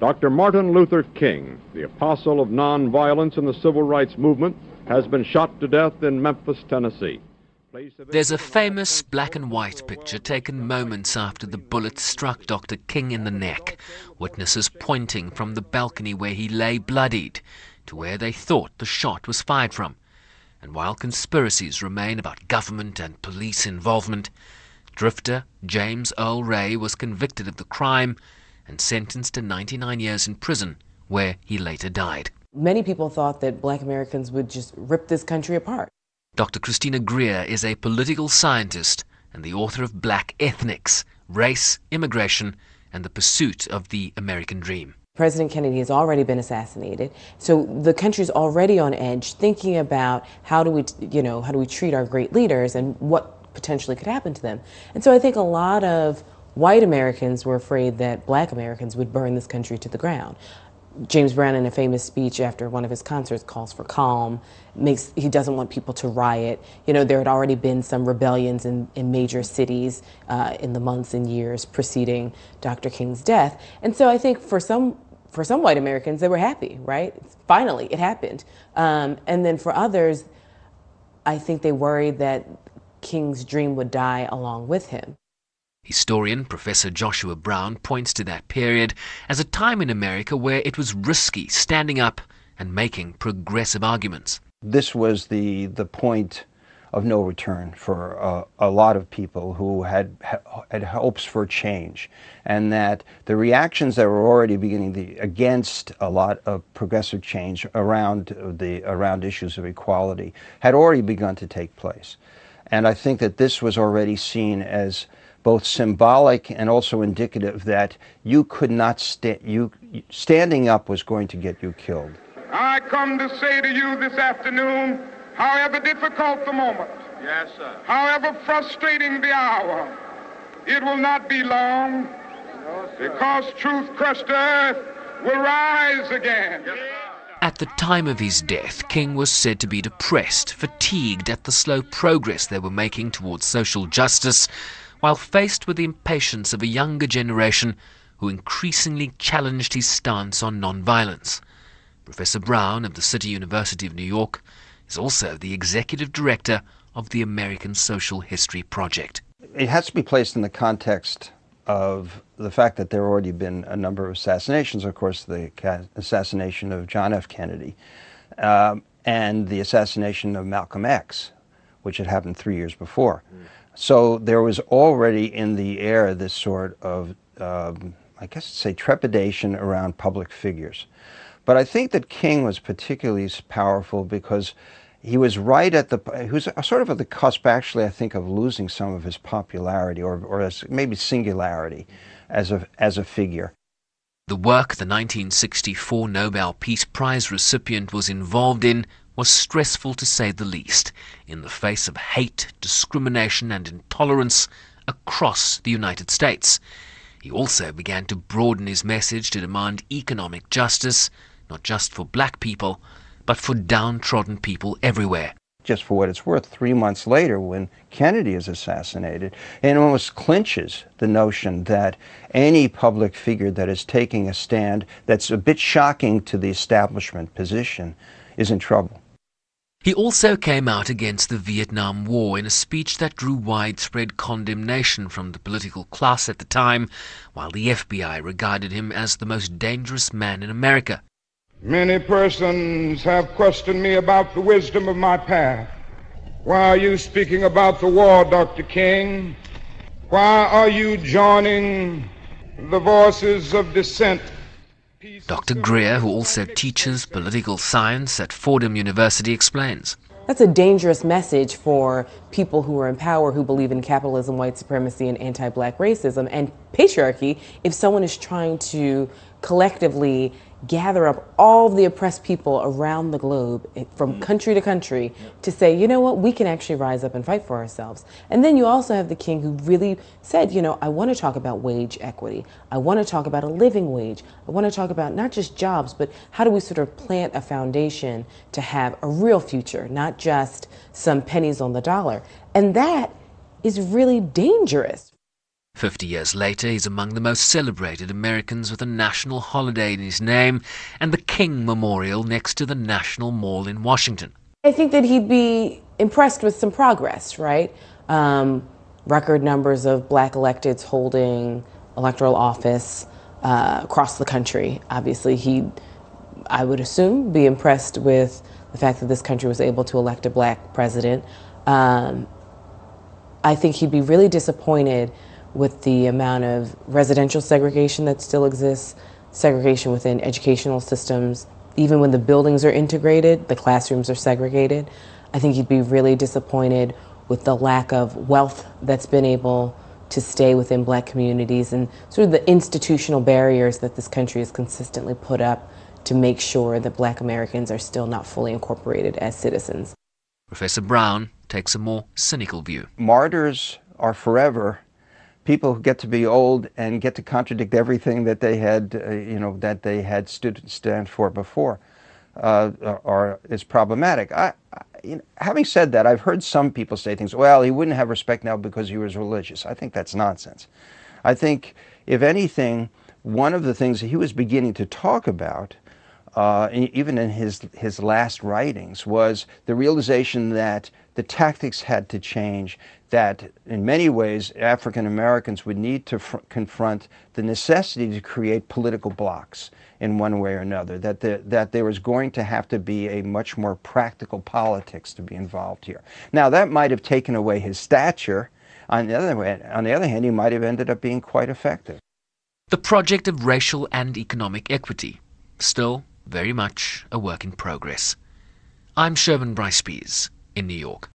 Dr. Martin Luther King, the apostle of nonviolence in the civil rights movement, has been shot to death in Memphis, Tennessee. There's a famous black and white picture taken moments after the bullet struck Dr. King in the neck, witnesses pointing from the balcony where he lay bloodied to where they thought the shot was fired from. And while conspiracies remain about government and police involvement, drifter James Earl Ray was convicted of the crime and sentenced to 99 years in prison, where he later died. Many people thought that black Americans would just rip this country apart. Dr. Christina Greer is a political scientist and the author of Black Ethnics Race, Immigration, and the Pursuit of the American Dream. President Kennedy has already been assassinated, so the country's already on edge, thinking about how do we, you know, how do we treat our great leaders and what potentially could happen to them. And so I think a lot of white Americans were afraid that black Americans would burn this country to the ground. James Brown, in a famous speech after one of his concerts, calls for calm. Makes he doesn't want people to riot. You know, there had already been some rebellions in, in major cities uh, in the months and years preceding Dr. King's death, and so I think for some for some white Americans, they were happy. Right, finally, it happened. Um, and then for others, I think they worried that King's dream would die along with him. Historian Professor Joshua Brown points to that period as a time in America where it was risky standing up and making progressive arguments. This was the, the point of no return for uh, a lot of people who had had hopes for change, and that the reactions that were already beginning the, against a lot of progressive change around the around issues of equality had already begun to take place, and I think that this was already seen as both symbolic and also indicative that you could not stand, you, standing up was going to get you killed. I come to say to you this afternoon, however difficult the moment, yes, sir. however frustrating the hour, it will not be long no, because truth crushed earth will rise again. Yes, at the time of his death, King was said to be depressed, fatigued at the slow progress they were making towards social justice, while faced with the impatience of a younger generation who increasingly challenged his stance on nonviolence. Professor Brown of the City University of New York is also the executive director of the American Social History Project. It has to be placed in the context of the fact that there have already been a number of assassinations, of course, the assassination of John F. Kennedy um, and the assassination of Malcolm X, which had happened three years before. Mm. So there was already in the air this sort of, um, I guess, say, trepidation around public figures. But I think that King was particularly powerful because he was right at the, he was sort of at the cusp, actually, I think, of losing some of his popularity or, or maybe singularity as a, as a figure. The work the 1964 Nobel Peace Prize recipient was involved in was stressful to say the least, in the face of hate, discrimination, and intolerance across the United States. He also began to broaden his message to demand economic justice, not just for black people, but for downtrodden people everywhere. Just for what it's worth, three months later, when Kennedy is assassinated, it almost clinches the notion that any public figure that is taking a stand that's a bit shocking to the establishment position is in trouble. He also came out against the Vietnam War in a speech that drew widespread condemnation from the political class at the time, while the FBI regarded him as the most dangerous man in America. Many persons have questioned me about the wisdom of my path. Why are you speaking about the war, Dr. King? Why are you joining the voices of dissent Dr. Greer, who also teaches political science at Fordham University, explains. That's a dangerous message for people who are in power who believe in capitalism, white supremacy, and anti black racism and patriarchy if someone is trying to collectively gather up all the oppressed people around the globe eh, from mm. country to country to say, you know what, we can actually rise up and fight for ourselves. And then you also have the king who really said, you know, I want to talk about wage equity. I want to talk about a living wage. I want to talk about not just jobs, but how do we sort of plant a foundation to have a real future, not just some pennies on the dollar. And that is really dangerous Fifty years later, he's among the most celebrated Americans with a national holiday in his name and the King Memorial next to the National Mall in Washington. I think that he'd be impressed with some progress, right? Um, record numbers of black electeds holding electoral office uh, across the country. Obviously, he'd, I would assume, be impressed with the fact that this country was able to elect a black president. Um, I think he'd be really disappointed with the amount of residential segregation that still exists, segregation within educational systems. Even when the buildings are integrated, the classrooms are segregated. I think you'd be really disappointed with the lack of wealth that's been able to stay within black communities and sort of the institutional barriers that this country has consistently put up to make sure that black Americans are still not fully incorporated as citizens. Professor Brown takes a more cynical view. Martyrs are forever people who get to be old and get to contradict everything that they had, uh, you know, that they had stood stand for before, uh, are is problematic. I, I you know, having said that, I've heard some people say things. Well, he wouldn't have respect now because he was religious. I think that's nonsense. I think, if anything, one of the things that he was beginning to talk about uh, even in his, his last writings, was the realization that the tactics had to change, that in many ways African Americans would need to confront the necessity to create political blocks in one way or another, that, the, that there was going to have to be a much more practical politics to be involved here. Now, that might have taken away his stature. On the other, way, on the other hand, he might have ended up being quite effective. The project of racial and economic equity. Still, very much a work in progress. I'm Sherwin Bryce in New York.